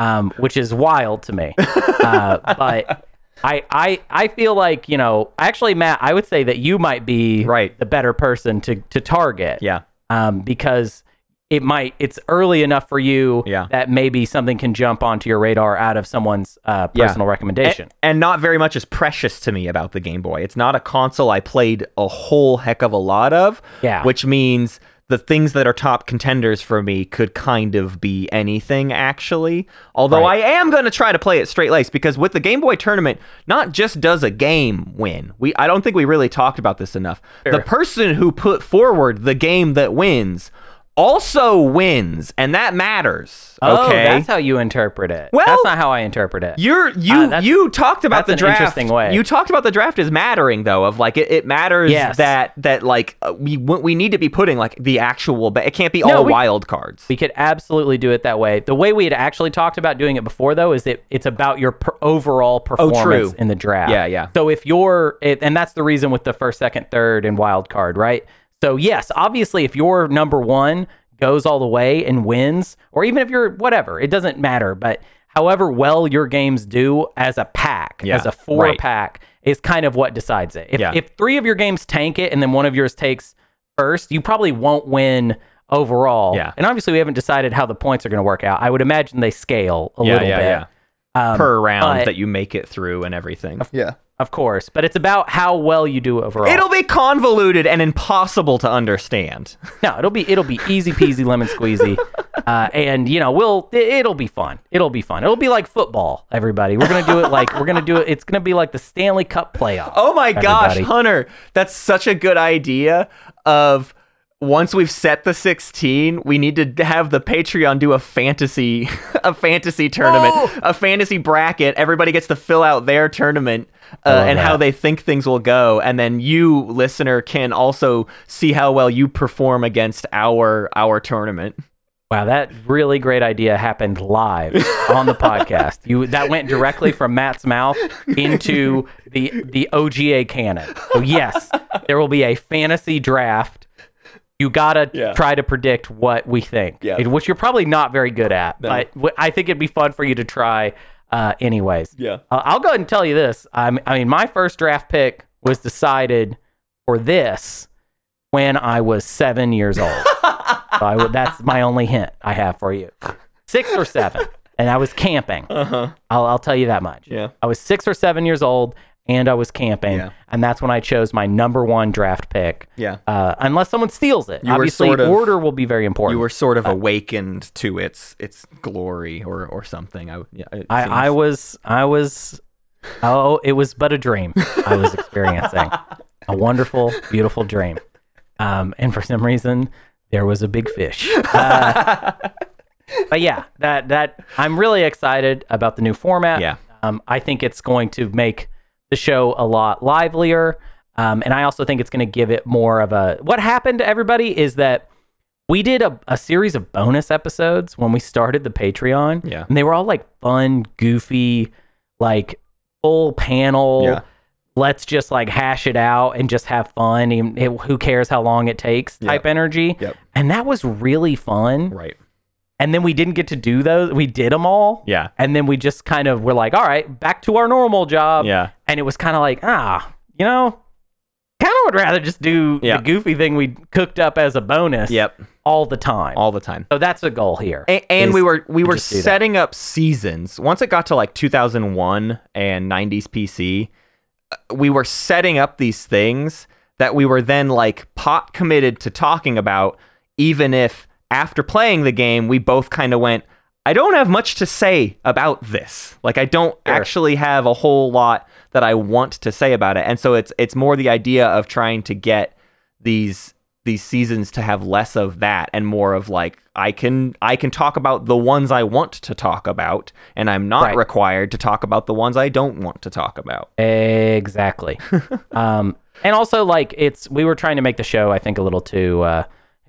Um, which is wild to me. Uh, but I, I I feel like, you know, actually Matt, I would say that you might be Right. the better person to to target. Yeah. Um, because it might it's early enough for you Yeah. that maybe something can jump onto your radar out of someone's uh, Yeah. personal recommendation. And, and not very much is precious to me about the Game Boy. It's not a console I played a whole heck of a lot of. Yeah. Which means the things that are top contenders for me could kind of be anything, actually. Although Right. I am going to try to play it straight laced because with the Game Boy tournament, not just does a game win. We I don't think we really talked about this enough. The person who put forward the game that wins also wins, and that matters. Oh, okay. that's how you interpret it. Well, that's not how I interpret it. You're you Uh, you talked about that's the an draft. interesting way. You talked about the draft as mattering though, of like it, it matters Yes. that that like uh, we we need to be putting like the actual. But it can't be No, all we- wild cards. We could absolutely do it that way. The way we had actually talked about doing it before, though, is that it's about your per- overall performance Oh, in the draft. Yeah, yeah. So if you're, it, and that's the reason with the first, second, third, and wild card, right? So yes, obviously, if your number one goes all the way and wins, or even if you're whatever, it doesn't matter. But however well your games do as a pack, Yeah, as a four right. pack, is kind of what decides it. If, Yeah. if three of your games tank it and then one of yours takes first, you probably won't win overall. Yeah. And obviously, we haven't decided how the points are going to work out. I would imagine they scale a Yeah, little yeah, bit. yeah. Um, Per round but- that you make it through and everything. Yeah. Of course. But it's about how well you do overall. It'll be convoluted and impossible to understand. no, it'll be it'll be easy peasy lemon squeezy, uh, and you know we'll it, it'll be fun. It'll be fun. It'll be like football. Everybody, we're gonna do it like we're gonna do it. It's gonna be like the Stanley Cup playoff. Oh my gosh, Hunter, that's such a good idea of once we've set the 16, we need to have the Patreon do a fantasy a fantasy tournament, Oh! a fantasy bracket. Everybody gets to fill out their tournament uh, love and how they think things will go, and then you listener can also see how well you perform against our our tournament. Wow, that really great idea happened live on the podcast. You that went directly from Matt's mouth into the the OGA canon. So yes, there will be a fantasy draft. You gotta Yeah. try to predict what we think, Yeah. which you're probably not very good at. No. But I think it'd be fun for you to try, uh, anyways. Yeah. Uh, I'll go ahead and tell you this. I'm, I mean, my first draft pick was decided for this when I was seven years old. so I that's my only hint I have for you. Six or seven. And I was camping. Uh huh. I'll, I'll tell you that much. Yeah. I was six or seven years old and I was camping. Yeah. And that's when I chose my number one draft pick. Yeah. Uh, unless someone steals it. You Obviously, sort of- order will be very important. You were sort of awakened to its its glory or or something. I yeah. I, I was I was oh it was but a dream I was experiencing a wonderful beautiful dream um, and for some reason there was a big fish uh, but yeah that that I'm really excited about the new format Yeah. um, I think it's going to make the show a lot livelier um, and I also think it's going to give it more of a what happened to everybody is that we did a, a series of bonus episodes when we started the Patreon. Yeah. And they were all like fun, goofy, like full panel. Yeah. Let's just like hash it out and just have fun. and it- who cares how long it takes type energy. Yep. And that was really fun. right. And then we didn't get to do those. We did them all. Yeah. And then we just kind of were like, all right, back to our normal job. Yeah. And it was kind of like, ah, you know, kind of would rather just do Yeah. the goofy thing we cooked up as a bonus Yep. all the time. All the time. So that's a goal here. And, and we were we were just do that. setting up seasons. Once it got to like 2001 and 90s PC, uh, we were setting up these things that we were then like pot committed to talking about even if after playing the game we both kind of went I don't have much to say about this. Like I don't Sure. actually have a whole lot that I want to say about it. And so it's it's more the idea of trying to get these these seasons to have less of that and more of like I can I can talk about the ones I want to talk about and I'm not Right. required to talk about the ones I don't want to talk about. Exactly. um, and also, like, it's we were trying to make the show, I think, a little too uh,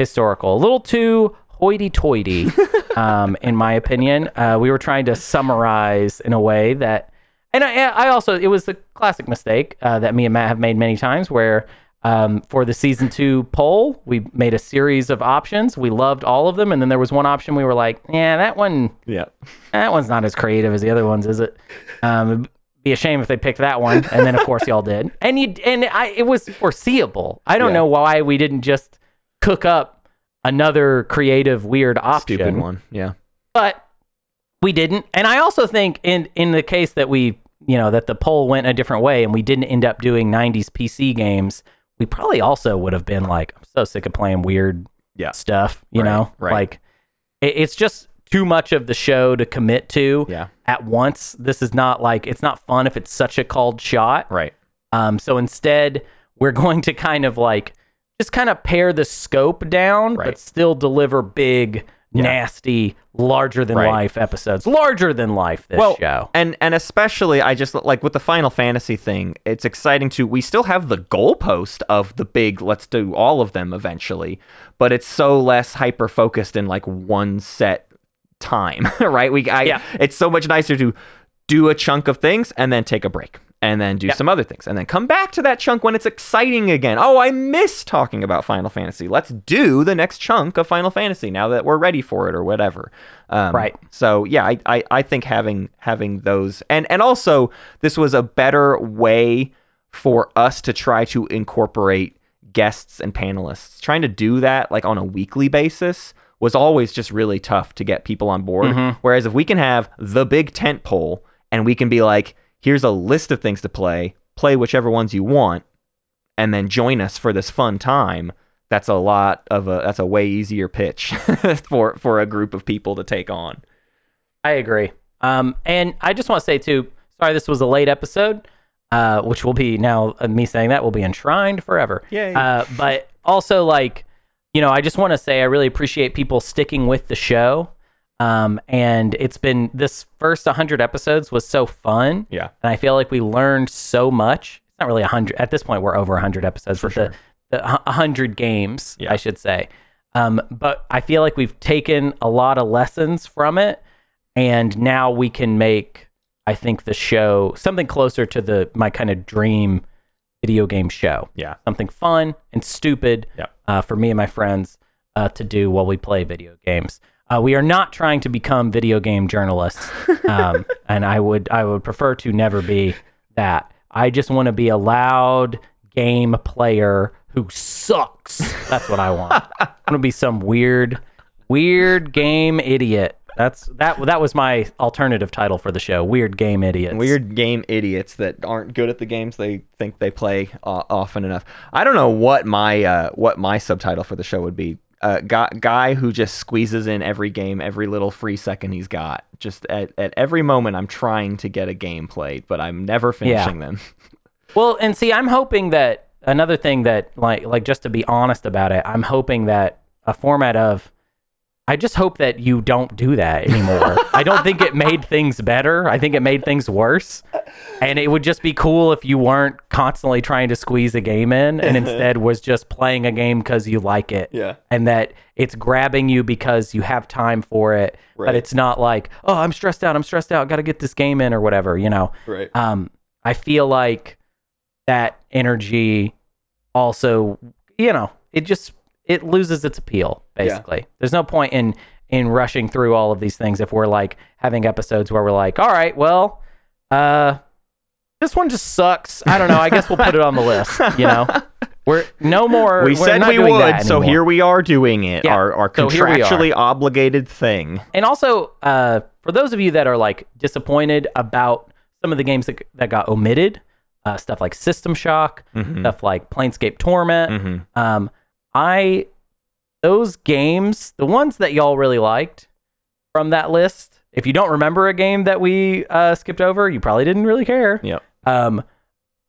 historical, a little too hoity-toity, um, in my opinion. Uh, we were trying to summarize in a way that, and I, I also, it was a classic mistake uh, that me and Matt have made many times, where um, for the season two poll, we made a series of options. We loved all of them, and then there was one option we were like, yeah, that one Yeah. that one's not as creative as the other ones, is it? Um, be a shame if they picked that one, and then of course y'all did, and you and I, it was foreseeable. I don't Yeah. know why we didn't just cook up another creative, weird option, Stupid one. Yeah. but we didn't. And I also think in in the case that we, you know, that the poll went a different way, and we didn't end up doing '90s PC games, we probably also would have been like, I'm so sick of playing weird Yeah. stuff, you Right, know, right. like it, it's just too much of the show to commit to Yeah. at once. This is not like it's not fun if it's such a called shot. Right. Um, so instead, we're going to kind of like just kind of pare the scope down, Right. but still deliver big, nasty, larger than Right. life episodes. Larger than life this well, show. and and especially I just like with the Final Fantasy thing, it's exciting to we still have the goalpost of the big let's do all of them eventually, but it's so less hyper focused in like one set time, right? We I Yeah. it's so much nicer to do a chunk of things and then take a break and then do Yeah. some other things and then come back to that chunk when it's exciting again. Oh, I miss talking about Final Fantasy. Let's do the next chunk of Final Fantasy now that we're ready for it or whatever. Um, Right. So yeah, I, I, I think having having those and and also this was a better way for us to try to incorporate guests and panelists. Trying to do that like on a weekly basis was always just really tough to get people on board. Whereas if we can have the big tent pole and we can be like, here's a list of things to play, play whichever ones you want, and then join us for this fun time. That's a lot of a that's a way easier pitch for for a group of people to take on. I agree. Um, and I just want to say too, sorry this was a late episode, uh, which will be now uh, me saying that will be enshrined forever. Yay. Uh, but also like you know, I just want to say I really appreciate people sticking with the show. Um, and it's been this first 100 episodes was so fun. Yeah. And I feel like we learned so much. It's not really 100 at this point. We're over 100 episodes, but sure. the, the 100 games, Yeah. I should say. Um, but I feel like we've taken a lot of lessons from it, and now we can make, I think, the show something closer to the my kind of dream video game show. Yeah. Something fun and stupid Yep. uh, for me and my friends uh, to do while we play video games. Uh, we are not trying to become video game journalists, um, and I would I would prefer to never be that. I just want to be a loud game player who sucks. That's what I want. I want to be some weird, weird game idiot. That's that. That was my alternative title for the show. Weird game idiots. Weird game idiots that aren't good at the games they think they play uh, often enough. I don't know what my uh, what my subtitle for the show would be. Uh, guy, guy who just squeezes in every game, every little free second he's got. Just at, at every moment, I'm trying to get a game played, but I'm never finishing them. Well, and see, I'm hoping that another thing that like like just to be honest about it, I'm hoping that a format of I just hope that you don't do that anymore. I don't think it made things better. I think it made things worse. And it would just be cool if you weren't constantly trying to squeeze a game in and instead was just playing a game because you like it. Yeah. And that it's grabbing you because you have time for it. Right. But it's not like, oh, I'm stressed out. I'm stressed out. Got to get this game in or whatever, you know? Right. um, I feel like that energy also, you know, it just it loses its appeal. Basically, there's no point in in rushing through all of these things if we're like having episodes where we're like, all right, well, uh, this one just sucks. I don't know. I guess we'll put it on the list. You know, we're no more. We said we would, so here we are doing it. Yeah. Our our So contractually obligated thing. And also, uh, for those of you that are like disappointed about some of the games that, that got omitted, uh, stuff like System Shock, Mhm. stuff like Planescape Torment, Mhm. um, I those games, the ones that y'all really liked from that list. If you don't remember a game that we uh, skipped over, you probably didn't really care. Yep. Um,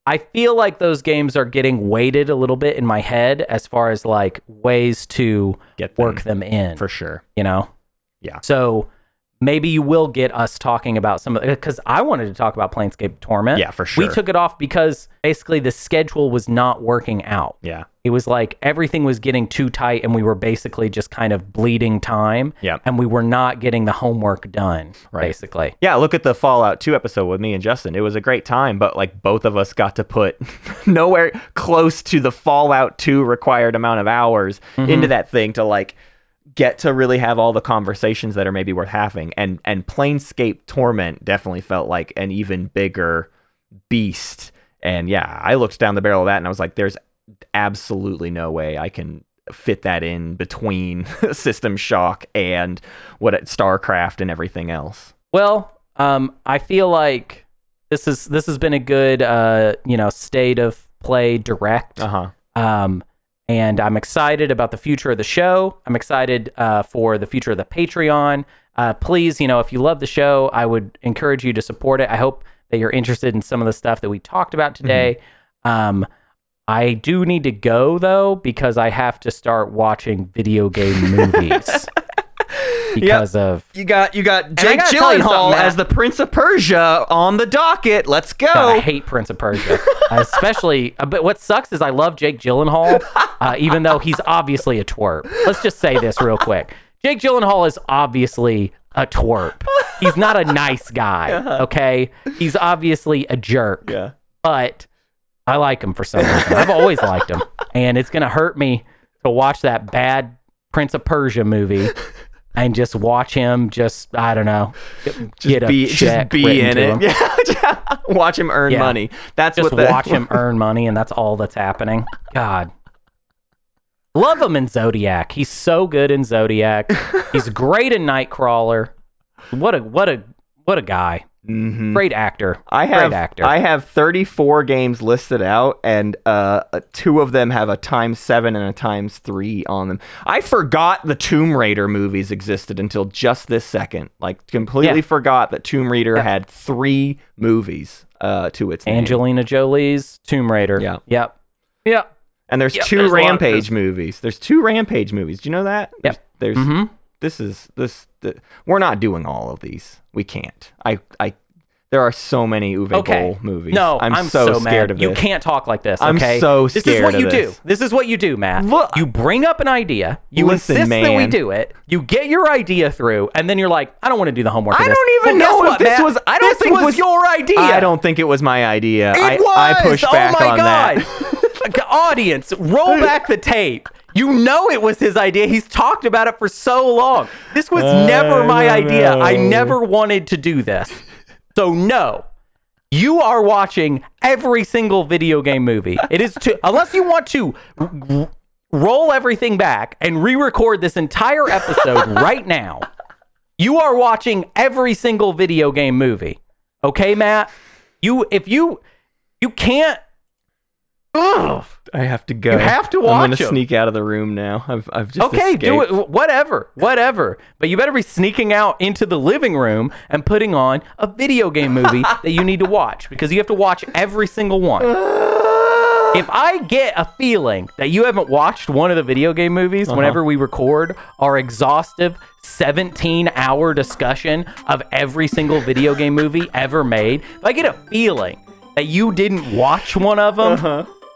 I feel like those games are getting weighted a little bit in my head as far as like ways to Get them work them in for sure. you know? Yeah. So maybe you will get us talking about some of because I wanted to talk about Planescape Torment. Yeah, for sure. We took it off because basically the schedule was not working out. Yeah. It was like everything was getting too tight and we were basically just kind of bleeding time. Yeah. And we were not getting the homework done, Right. basically. Yeah, look at the Fallout 2 episode with me and Justin. It was a great time, but like both of us got to put nowhere close to the Fallout 2 required amount of hours Mm-hmm. into that thing to like get to really have all the conversations that are maybe worth having. And and Planescape Torment definitely felt like an even bigger beast. And yeah, I looked down the barrel of that and I was like there's absolutely no way I can fit that in between System Shock and what it, StarCraft and everything else. Well, um, I feel like this is this has been a good uh, you know, state of play direct. Uh-huh. Um, and I'm excited about the future of the show. I'm excited uh, for the future of the Patreon. Uh, please, you know, if you love the show, I would encourage you to support it. I hope that you're interested in some of the stuff that we talked about today. Um, I do need to go though because I have to start watching video game movies because of You got you got Jake gotta tell you Gyllenhaal as the Prince of Persia on the docket. Let's go. God, I hate Prince of Persia, especially. uh, But what sucks is I love Jake Gyllenhaal, uh, even though he's obviously a twerp. Let's just say this real quick: Jake Gyllenhaal is obviously a twerp. He's not a nice guy. Okay, he's obviously a jerk. yeah. But I like him for some reason. I've always liked him, and it's gonna hurt me to watch that bad Prince of Persia movie. And just watch him, just I don't know, Just get a be just be in it. Yeah. Watch him earn Yeah. money. That's just what the, watch him earn money and that's all that's happening god love him in zodiac he's so good in zodiac he's great in nightcrawler what a what a what a guy Mhm. great actor I have great actor I have 34 games listed out, and uh, two of them have a times seven and a times three on them. I forgot the Tomb Raider movies existed until just this second. Like completely Yeah. forgot that Tomb Raider had three movies uh, to its name. angelina jolie's tomb raider Yeah. yep yep And there's Yep, two there's Rampage movies. There's two Rampage movies. Do you know that? Yep. There's, there's this is this we're not doing all of these. We can't. I I there are so many Uwe Okay. Boll movies. No, I'm, so, mad. scared of this. You this. can't talk like this. I'm Okay? so This is what you do. this. This is what you do, Matt. Look- you bring up an idea. You Listen, insist that we do it. You get your idea through, and then you're like, I don't want to do the homework. I this. don't even Well, know if what, this Matt? was. I don't this think was was your idea. I don't think it was my idea. It I, was. I pushed oh back oh my on god. that. Audience, roll back the tape. You know it was his idea. He's talked about it for so long. This was uh, never my idea. I never wanted to do this. So no. You are watching every single video game movie. It is to unless you want to roll everything back and re-record this entire episode right now. You are watching every single video game movie. Okay, Matt? You if you you can't Ugh. I have to go. You have to watch. I'm gonna 'em. sneak out of the room now. I've I've just Okay, do it. Whatever, whatever. But you better be sneaking out into the living room and putting on a video game movie that you need to watch because you have to watch every single one. If I get a feeling that you haven't watched one of the video game movies Uh-huh. whenever we record our exhaustive 17 hour discussion of every single video game movie ever made, if I get a feeling that you didn't watch one of them, Uh-huh.